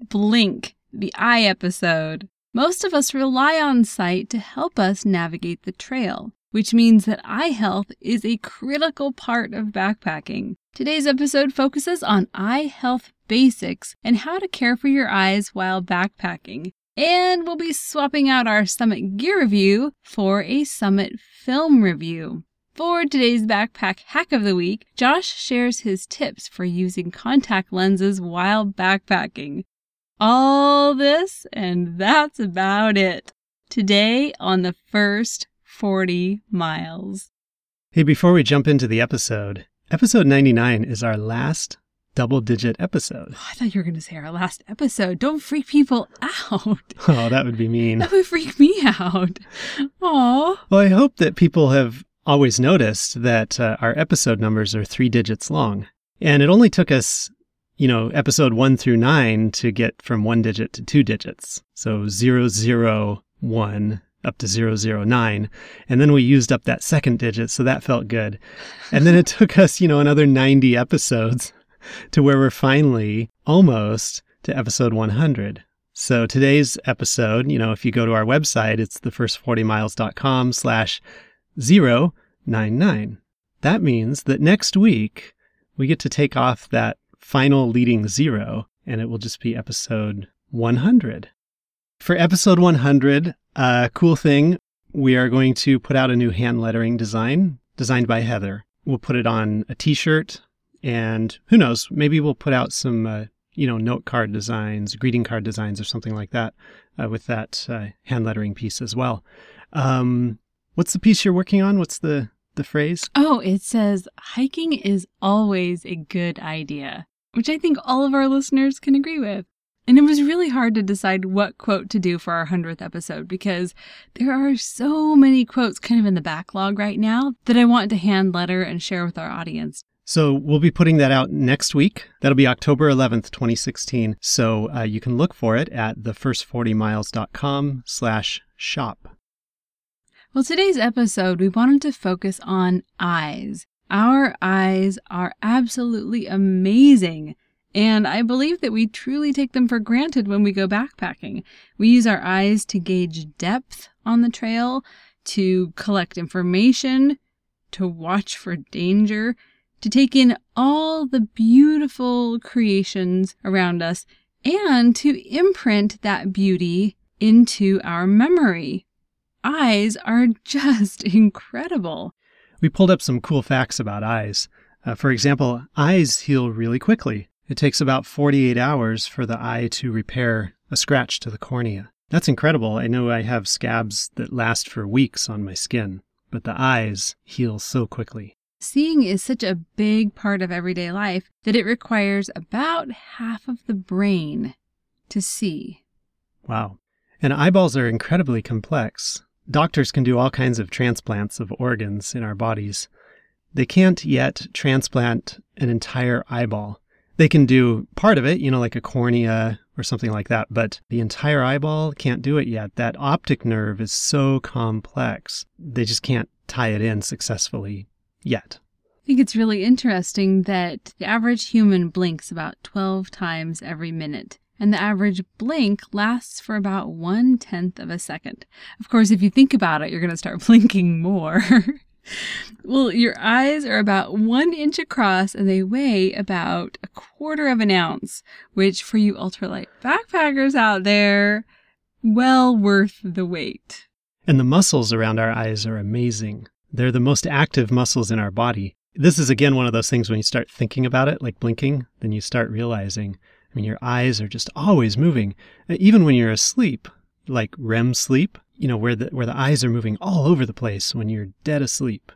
Blink, the eye episode. Most of us rely on sight to help us navigate the trail, which means that eye health is a critical part of backpacking. Today's episode focuses on eye health basics and how to care for your eyes while backpacking. And we'll be swapping out our summit gear review for a summit film review. For today's backpack hack of the week, Josh shares his tips for using contact lenses while backpacking. All this, and that's about it. Today on the first 40 miles. Hey, before we jump into the episode, episode 99 is our last double digit episode. Oh, I thought you were going to say our last episode. Don't freak people out. Oh, that would be mean. That would freak me out. Aw. Well, I hope that people have always noticed that uh, our episode numbers are three digits long. And it only took us, you know, episode one through nine to get from one digit to two digits. So zero, zero, one up to zero, zero, nine. And then we used up that second digit. So that felt good. And then it took us, you know, another 90 episodes to where we're finally almost to episode 100. So today's episode, you know, if you go to our website, it's the first40miles.com slash 099. That means that next week we get to take off that final leading zero and it will just be episode 100. For episode 100, a uh, cool thing, we are going to put out a new hand lettering design designed by Heather. We'll put it on a t-shirt and who knows, maybe we'll put out some uh, you know, note card designs, greeting card designs, or something like that uh, with that uh, hand lettering piece as well. Um, What's the piece you're working on? What's the the phrase? Oh, it says hiking is always a good idea, which I think all of our listeners can agree with. And it was really hard to decide what quote to do for our 100th episode because there are so many quotes kind of in the backlog right now that I want to hand letter and share with our audience. So we'll be putting that out next week. That'll be October 11th, 2016. So uh, you can look for it at thefirst40miles.com slash shop. Well, today's episode, we wanted to focus on eyes. Our eyes are absolutely amazing. And I believe that we truly take them for granted when we go backpacking. We use our eyes to gauge depth on the trail, to collect information, to watch for danger, to take in all the beautiful creations around us, and to imprint that beauty into our memory eyes are just incredible. We pulled up some cool facts about eyes. Uh, for example, eyes heal really quickly. It takes about 48 hours for the eye to repair a scratch to the cornea. That's incredible. I know I have scabs that last for weeks on my skin, but the eyes heal so quickly. Seeing is such a big part of everyday life that it requires about half of the brain to see. Wow. And eyeballs are incredibly complex. Doctors can do all kinds of transplants of organs in our bodies. They can't yet transplant an entire eyeball. They can do part of it, you know, like a cornea or something like that, but the entire eyeball can't do it yet. That optic nerve is so complex. They just can't tie it in successfully yet. I think it's really interesting that the average human blinks about 12 times every minute and the average blink lasts for about one tenth of a second. Of course, if you think about it, you're going to start blinking more. well, your eyes are about one inch across and they weigh about a quarter of an ounce, which for you ultralight backpackers out there, well worth the weight. And the muscles around our eyes are amazing. They're the most active muscles in our body. This is again one of those things when you start thinking about it, like blinking, then you start realizing I mean, your eyes are just always moving, uh, even when you're asleep, like REM sleep, you know, where the, where the eyes are moving all over the place when you're dead asleep.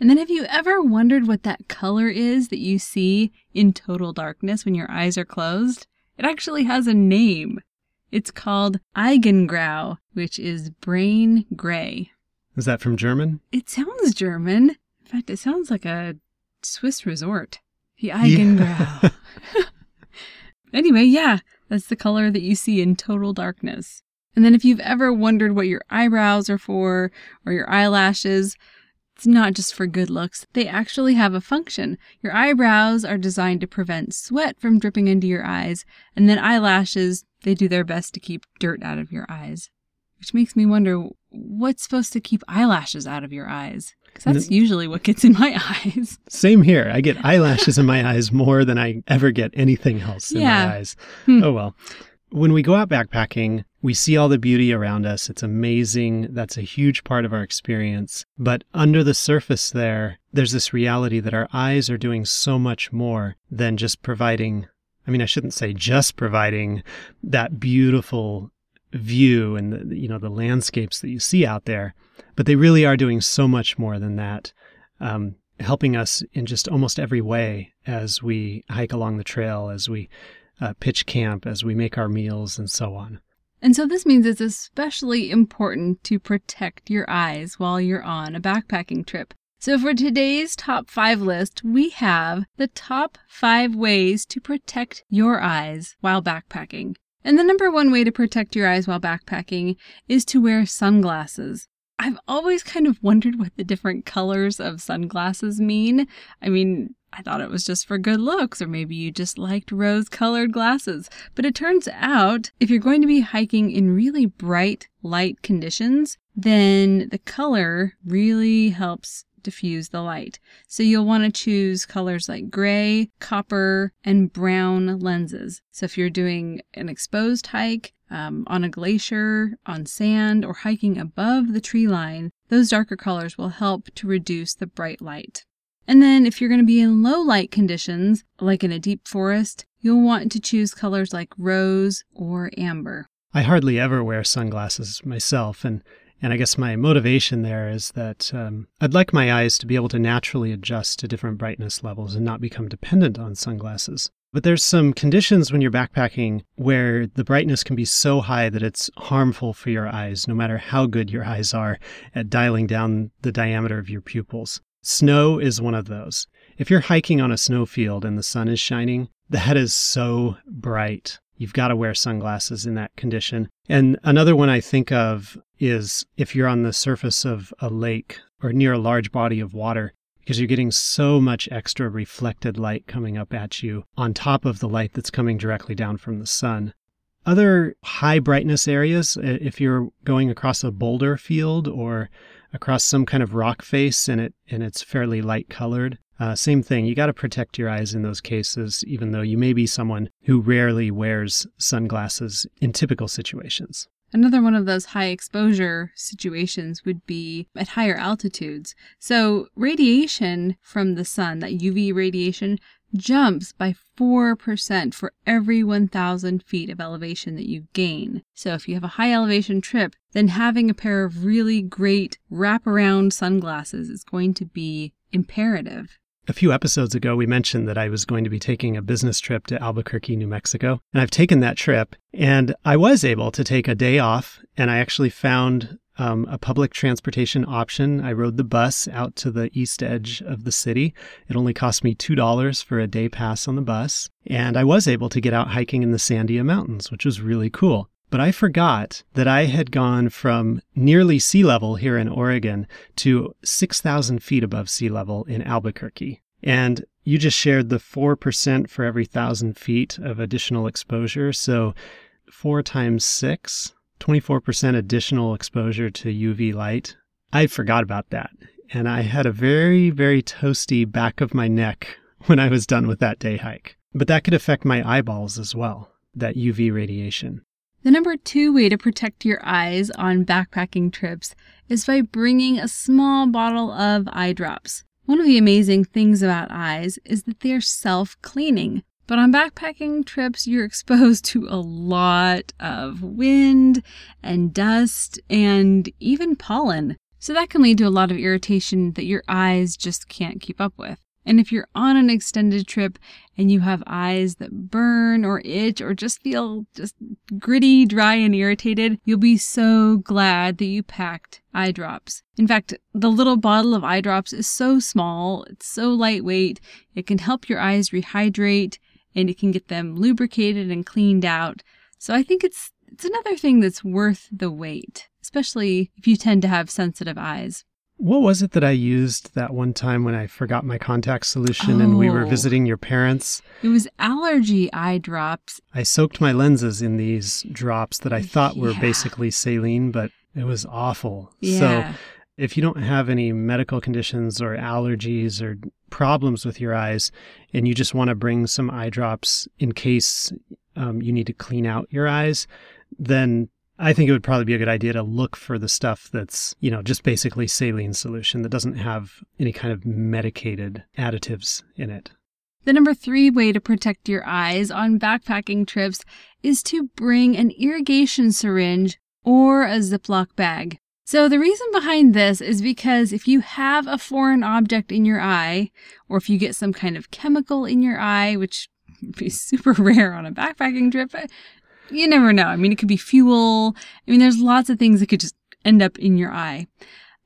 And then have you ever wondered what that color is that you see in total darkness when your eyes are closed? It actually has a name. It's called Eigengrau, which is brain gray. Is that from German? It sounds German. In fact, it sounds like a Swiss resort. The Eigengrau. Yeah. anyway, yeah, that's the color that you see in total darkness. And then if you've ever wondered what your eyebrows are for or your eyelashes, it's not just for good looks. They actually have a function. Your eyebrows are designed to prevent sweat from dripping into your eyes, and then eyelashes, they do their best to keep dirt out of your eyes. Which makes me wonder what's supposed to keep eyelashes out of your eyes? That's usually what gets in my eyes. Same here. I get eyelashes in my eyes more than I ever get anything else in yeah. my eyes. Hmm. Oh well. When we go out backpacking, we see all the beauty around us. It's amazing. That's a huge part of our experience. But under the surface there, there's this reality that our eyes are doing so much more than just providing. I mean, I shouldn't say just providing that beautiful view and the, you know the landscapes that you see out there, but they really are doing so much more than that, um, helping us in just almost every way as we hike along the trail, as we uh, pitch camp as we make our meals and so on. And so this means it's especially important to protect your eyes while you're on a backpacking trip. So for today's top five list, we have the top five ways to protect your eyes while backpacking. And the number one way to protect your eyes while backpacking is to wear sunglasses. I've always kind of wondered what the different colors of sunglasses mean. I mean, I thought it was just for good looks, or maybe you just liked rose colored glasses. But it turns out if you're going to be hiking in really bright light conditions, then the color really helps diffuse the light. So you'll want to choose colors like gray, copper, and brown lenses. So if you're doing an exposed hike, um, on a glacier, on sand, or hiking above the tree line, those darker colors will help to reduce the bright light. And then if you're going to be in low light conditions, like in a deep forest, you'll want to choose colors like rose or amber. I hardly ever wear sunglasses myself, and, and I guess my motivation there is that um, I'd like my eyes to be able to naturally adjust to different brightness levels and not become dependent on sunglasses. But there's some conditions when you're backpacking where the brightness can be so high that it's harmful for your eyes, no matter how good your eyes are at dialing down the diameter of your pupils. Snow is one of those. If you're hiking on a snowfield and the sun is shining, that is so bright. You've got to wear sunglasses in that condition. And another one I think of is if you're on the surface of a lake or near a large body of water, because you're getting so much extra reflected light coming up at you on top of the light that's coming directly down from the sun. Other high brightness areas, if you're going across a boulder field or across some kind of rock face and it and it's fairly light colored. Uh, same thing. You got to protect your eyes in those cases, even though you may be someone who rarely wears sunglasses in typical situations. Another one of those high exposure situations would be at higher altitudes. So, radiation from the sun, that UV radiation, jumps by 4% for every 1,000 feet of elevation that you gain. So if you have a high elevation trip, then having a pair of really great wraparound sunglasses is going to be imperative. A few episodes ago, we mentioned that I was going to be taking a business trip to Albuquerque, New Mexico. And I've taken that trip and I was able to take a day off and I actually found um, a public transportation option. I rode the bus out to the east edge of the city. It only cost me $2 for a day pass on the bus. And I was able to get out hiking in the Sandia Mountains, which was really cool. But I forgot that I had gone from nearly sea level here in Oregon to 6,000 feet above sea level in Albuquerque. And you just shared the 4% for every thousand feet of additional exposure. So four times six, 24% additional exposure to UV light. I forgot about that. And I had a very, very toasty back of my neck when I was done with that day hike. But that could affect my eyeballs as well, that UV radiation. The number two way to protect your eyes on backpacking trips is by bringing a small bottle of eye drops. One of the amazing things about eyes is that they're self cleaning. But on backpacking trips, you're exposed to a lot of wind and dust and even pollen. So that can lead to a lot of irritation that your eyes just can't keep up with. And if you're on an extended trip and you have eyes that burn or itch or just feel just gritty, dry, and irritated, you'll be so glad that you packed eye drops. In fact, the little bottle of eye drops is so small, it's so lightweight, it can help your eyes rehydrate and it can get them lubricated and cleaned out. So I think it's it's another thing that's worth the wait, especially if you tend to have sensitive eyes. What was it that I used that one time when I forgot my contact solution and we were Oh. visiting your parents? It was allergy eye drops. I soaked my lenses in these drops that I thought were basically saline, but it was awful. Yeah. So if you don't have any medical conditions or allergies or problems with your eyes and you just want to bring some eye drops in case um, you need to clean out your eyes, then I think it would probably be a good idea to look for the stuff that's, you know, just basically saline solution that doesn't have any kind of medicated additives in it. The number three way to protect your eyes on backpacking trips is to bring an irrigation syringe or a Ziploc bag. So the reason behind this is because if you have a foreign object in your eye, or if you get some kind of chemical in your eye, which would be super rare on a backpacking trip, you never know. I mean, it could be fuel. I mean, there's lots of things that could just end up in your eye.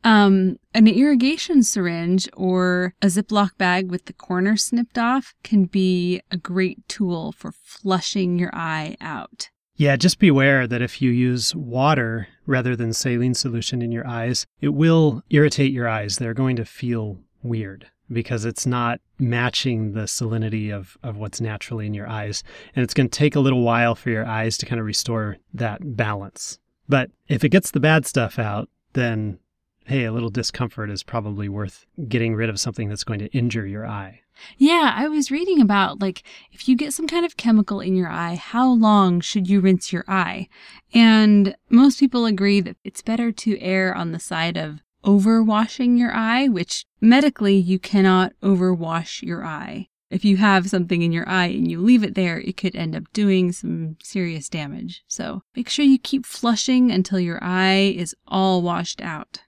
Um, an irrigation syringe or a Ziploc bag with the corner snipped off can be a great tool for flushing your eye out. Yeah, just beware that if you use water rather than saline solution in your eyes, it will irritate your eyes. They're going to feel weird because it's not matching the salinity of, of what's naturally in your eyes. And it's going to take a little while for your eyes to kind of restore that balance. But if it gets the bad stuff out, then hey, a little discomfort is probably worth getting rid of something that's going to injure your eye. Yeah, I was reading about like if you get some kind of chemical in your eye, how long should you rinse your eye? And most people agree that it's better to err on the side of overwashing your eye, which medically you cannot overwash your eye. If you have something in your eye and you leave it there, it could end up doing some serious damage. So make sure you keep flushing until your eye is all washed out.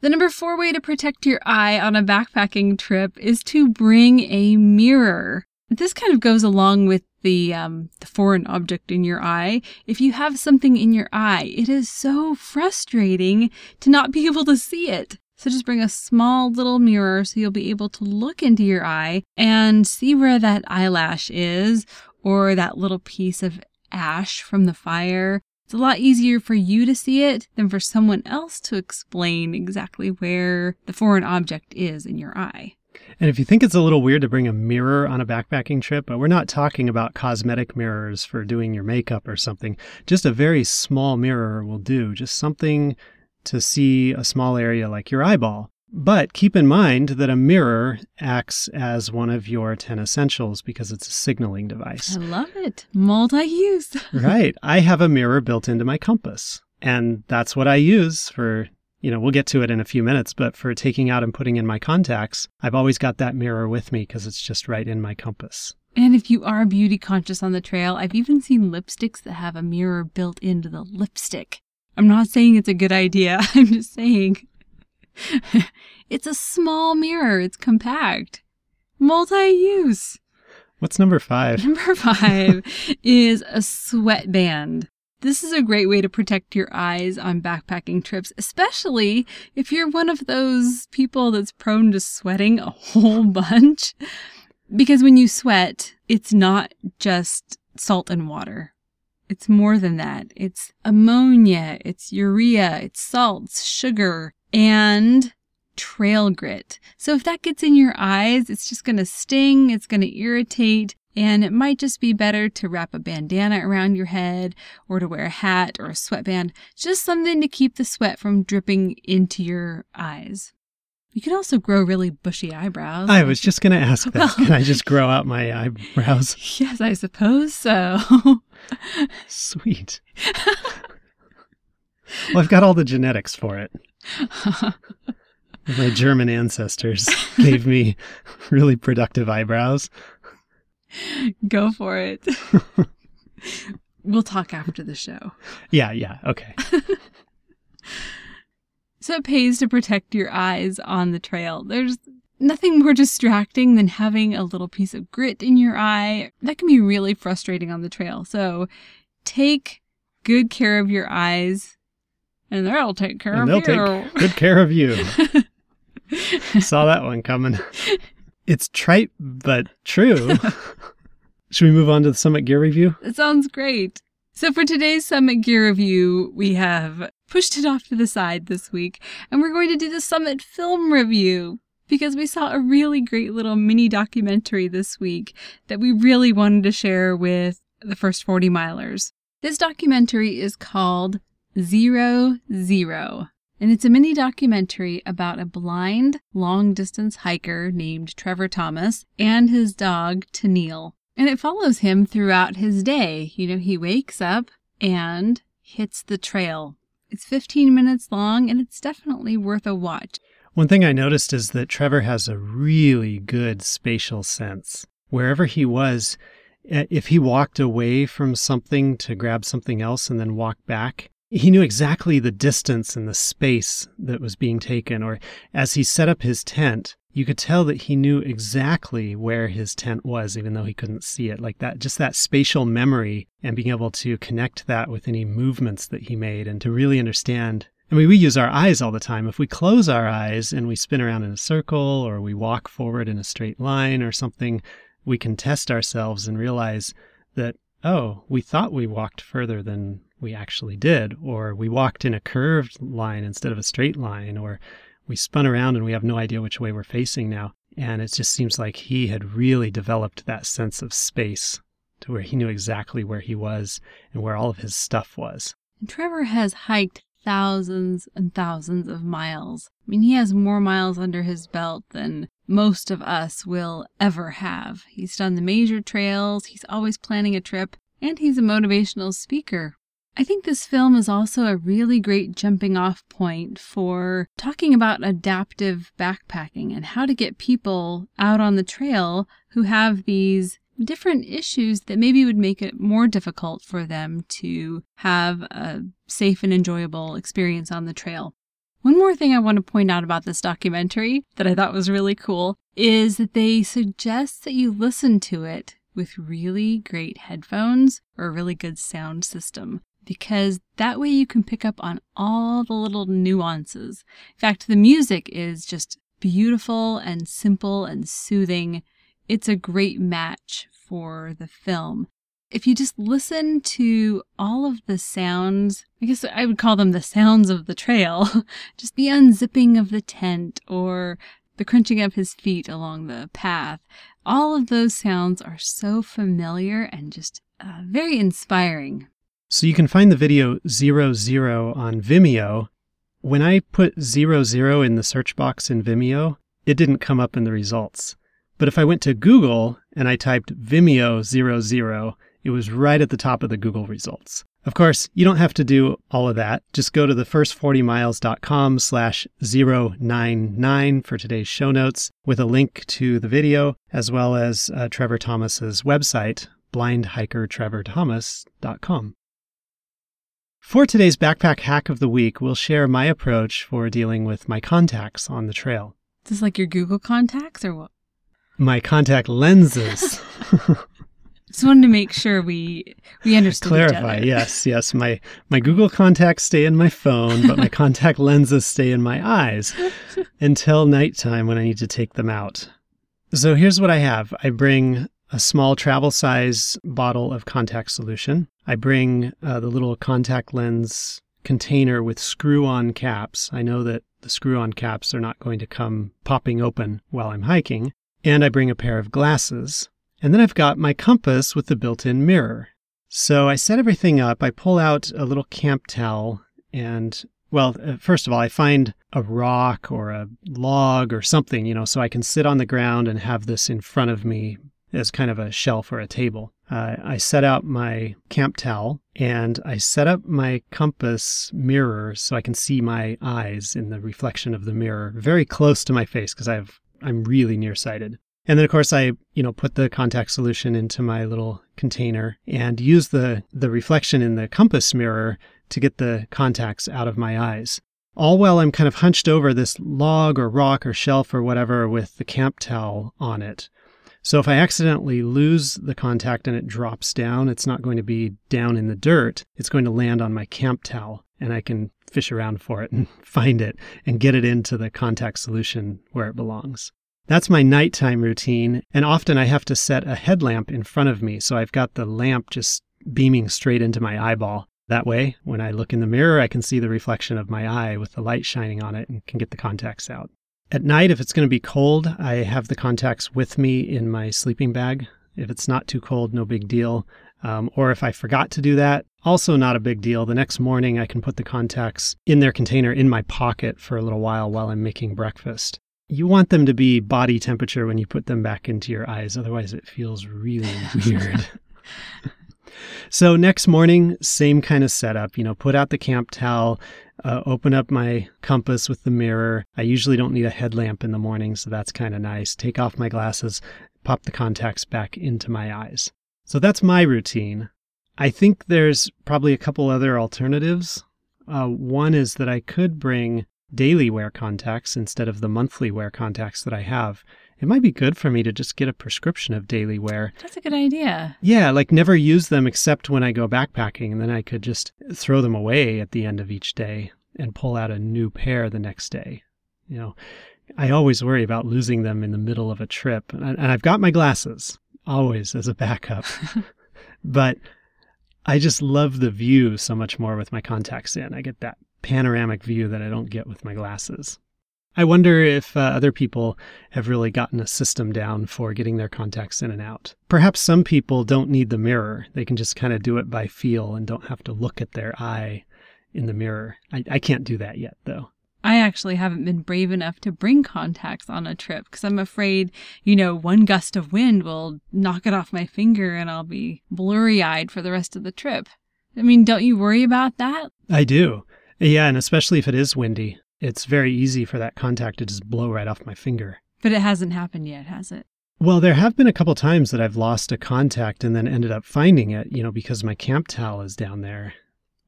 The number four way to protect your eye on a backpacking trip is to bring a mirror. This kind of goes along with the um, the foreign object in your eye. If you have something in your eye, it is so frustrating to not be able to see it. So just bring a small little mirror so you'll be able to look into your eye and see where that eyelash is or that little piece of ash from the fire. It's a lot easier for you to see it than for someone else to explain exactly where the foreign object is in your eye. And if you think it's a little weird to bring a mirror on a backpacking trip, but we're not talking about cosmetic mirrors for doing your makeup or something. Just a very small mirror will do, just something to see a small area like your eyeball. But keep in mind that a mirror acts as one of your 10 essentials because it's a signaling device. I love it. Multi use. right. I have a mirror built into my compass, and that's what I use for you know, we'll get to it in a few minutes, but for taking out and putting in my contacts, I've always got that mirror with me because it's just right in my compass. And if you are beauty conscious on the trail, I've even seen lipsticks that have a mirror built into the lipstick. I'm not saying it's a good idea. I'm just saying it's a small mirror. It's compact. Multi-use. What's number five? Number five is a sweatband. This is a great way to protect your eyes on backpacking trips, especially if you're one of those people that's prone to sweating a whole bunch. Because when you sweat, it's not just salt and water. It's more than that. It's ammonia, it's urea, it's salts, sugar, and trail grit. So if that gets in your eyes, it's just going to sting, it's going to irritate, and it might just be better to wrap a bandana around your head or to wear a hat or a sweatband, just something to keep the sweat from dripping into your eyes. You can also grow really bushy eyebrows. I was just going to ask that. Well- Can I just grow out my eyebrows? Yes, I suppose so. Sweet. well, I've got all the genetics for it. My German ancestors gave me really productive eyebrows. Go for it. we'll talk after the show. Yeah, yeah, okay. So it pays to protect your eyes on the trail. There's nothing more distracting than having a little piece of grit in your eye. That can be really frustrating on the trail. So take good care of your eyes and they'll take care And of they'll you. take good care of you. Saw that one coming. It's trite, but true. Should we move on to the Summit Gear Review? That sounds great. So for today's Summit Gear Review, we have pushed it off to the side this week, and we're going to do the Summit Film Review because we saw a really great little mini documentary this week that we really wanted to share with the first 40 milers. This documentary is called Zero Zero, and it's a mini documentary about a blind, long distance hiker named Trevor Thomas and his dog, Tennille. And it follows him throughout his day. You know, he wakes up and hits the trail. It's 15 minutes long and it's definitely worth a watch. One thing I noticed is that Trevor has a really good spatial sense. Wherever he was, eh, if he walked away from something to grab something else and then walk back, he knew exactly the distance and the space that was being taken. Or as he set up his tent, you could tell that he knew exactly where his tent was, even though he couldn't see it. Like that, just that spatial memory and being able to connect that with any movements that he made and to really understand. I mean, we use our eyes all the time. If we close our eyes and we spin around in a circle or we walk forward in a straight line or something, we can test ourselves and realize that, oh, we thought we walked further than we actually did, or we walked in a curved line instead of a straight line, or we spun around and we have no idea which way we're facing now. And it just seems like he had really developed that sense of space to where he knew exactly where he was and where all of his stuff was. Trevor has hiked thousands and thousands of miles. I mean, he has more miles under his belt than most of us will ever have. He's done the major trails, he's always planning a trip, and he's a motivational speaker. I think this film is also a really great jumping off point for talking about adaptive backpacking and how to get people out on the trail who have these different issues that maybe would make it more difficult for them to have a safe and enjoyable experience on the trail. One more thing I want to point out about this documentary that I thought was really cool is that they suggest that you listen to it with really great headphones or a really good sound system because that way you can pick up on all the little nuances. In fact, the music is just beautiful and simple and soothing. It's a great match for the film. If you just listen to all of the sounds, I guess I would call them the sounds of the trail, just the unzipping of the tent or the crunching of his feet along the path, all of those sounds are so familiar and just uh, very inspiring. So you can find the video Zero Zero on Vimeo. When I put Zero Zero in the search box in Vimeo, it didn't come up in the results. But if I went to Google and I typed Vimeo Zero Zero, it was right at the top of the Google results. Of course, you don't have to do all of that. Just go to the first40miles.com slash 099 for today's show notes with a link to the video as well as uh, Trevor Thomas's website, blindhikertrevorthomas.com. For today's backpack hack of the week, we'll share my approach for dealing with my contacts on the trail. Is this like your Google contacts or what? My contact lenses. Just wanted to make sure we we understood each Clarify, other. yes, yes. My my Google contacts stay in my phone, but my contact lenses stay in my eyes until nighttime when I need to take them out. So here's what I have. I bring a small travel size bottle of contact solution. I bring uh, the little contact lens container with screw on caps. I know that the screw on caps are not going to come popping open while I'm hiking. And I bring a pair of glasses. And then I've got my compass with the built in mirror. So I set everything up. I pull out a little camp towel and well, uh, first of all, I find a rock or a log or something, you know, so I can sit on the ground and have this in front of me as kind of a shelf or a table. Uh, I set out my camp towel and I set up my compass mirror so I can see my eyes in the reflection of the mirror very close to my face because I have I'm really nearsighted. And then of course I, you know, put the contact solution into my little container and use the the reflection in the compass mirror to get the contacts out of my eyes. all while I'm kind of hunched over this log or rock or shelf or whatever with the camp towel on it. So if I accidentally lose the contact and it drops down, it's not going to be down in the dirt. It's going to land on my camp towel and I can fish around for it and find it and get it into the contact solution where it belongs. That's my nighttime routine. And often I have to set a headlamp in front of me. So I've got the lamp just beaming straight into my eyeball. That way, when I look in the mirror, I can see the reflection of my eye with the light shining on it and can get the contacts out. At night, if it's going to be cold, I have the contacts with me in my sleeping bag. If it's not too cold, no big deal. Um, or if I forgot to do that, also not a big deal. The next morning, I can put the contacts in their container in my pocket for a little while while I'm making breakfast. You want them to be body temperature when you put them back into your eyes, otherwise, it feels really weird. so, next morning, same kind of setup. You know, put out the camp towel, uh, open up my compass with the mirror. I usually don't need a headlamp in the morning, so that's kind of nice. Take off my glasses, pop the contacts back into my eyes. So that's my routine. I think there's probably a couple other alternatives. Uh, one is that I could bring daily wear contacts instead of the monthly wear contacts that I have. It might be good for me to just get a prescription of daily wear. That's a good idea. Yeah, like never use them except when I go backpacking, and then I could just throw them away at the end of each day and pull out a new pair the next day. You know, I always worry about losing them in the middle of a trip, and, and I've got my glasses always as a backup. but I just love the view so much more with my contacts in. I get that panoramic view that I don't get with my glasses. I wonder if uh, other people have really gotten a system down for getting their contacts in and out. Perhaps some people don't need the mirror. They can just kind of do it by feel and don't have to look at their eye in the mirror. I, I can't do that yet, though. I actually haven't been brave enough to bring contacts on a trip because I'm afraid, you know, one gust of wind will knock it off my finger and I'll be blurry eyed for the rest of the trip. I mean, don't you worry about that? I do. Yeah, and especially if it is windy it's very easy for that contact to just blow right off my finger. But it hasn't happened yet, has it? Well, there have been a couple times that I've lost a contact and then ended up finding it, you know, because my camp towel is down there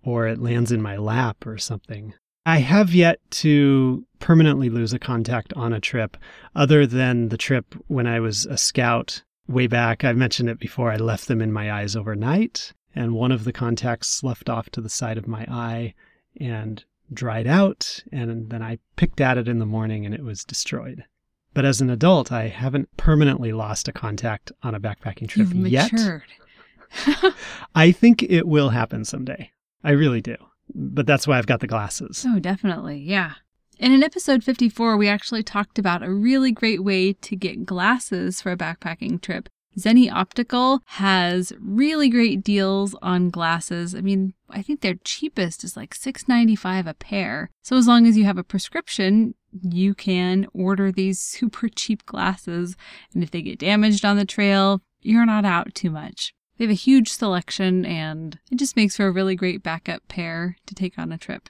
or it lands in my lap or something. I have yet to permanently lose a contact on a trip other than the trip when I was a scout way back. I've mentioned it before. I left them in my eyes overnight and one of the contacts left off to the side of my eye and dried out, and then I picked at it in the morning and it was destroyed. But as an adult, I haven't permanently lost a contact on a backpacking trip You've yet. I think it will happen someday. I really do. But that's why I've got the glasses. Oh, definitely. Yeah. And in episode 54, we actually talked about a really great way to get glasses for a backpacking trip. Zenni Optical has really great deals on glasses. I mean, I think their cheapest is like $6.95 a pair. So as long as you have a prescription, you can order these super cheap glasses. And if they get damaged on the trail, you're not out too much. They have a huge selection and it just makes for a really great backup pair to take on a trip.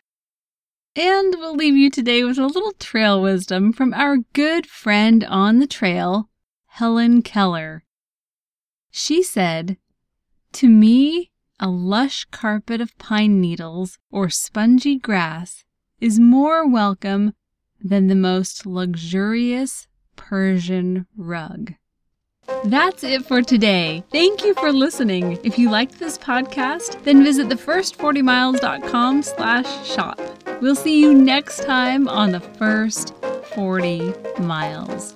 And we'll leave you today with a little trail wisdom from our good friend on the trail, Helen Keller. She said, To me, a lush carpet of pine needles or spongy grass is more welcome than the most luxurious Persian rug. That's it for today. Thank you for listening. If you liked this podcast, then visit thefirst40miles.com slash shop. We'll see you next time on the first 40 miles.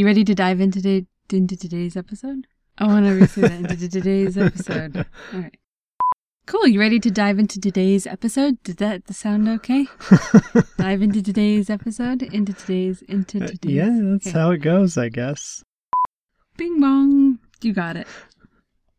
You ready to dive into, the, into today's episode? I want to re-say that into today's episode. All right. Cool. You ready to dive into today's episode? Did that sound okay? dive into today's episode? Into today's, into Uh, today's. yeah, that's okay. how it goes, I guess. Bing bong. You got it.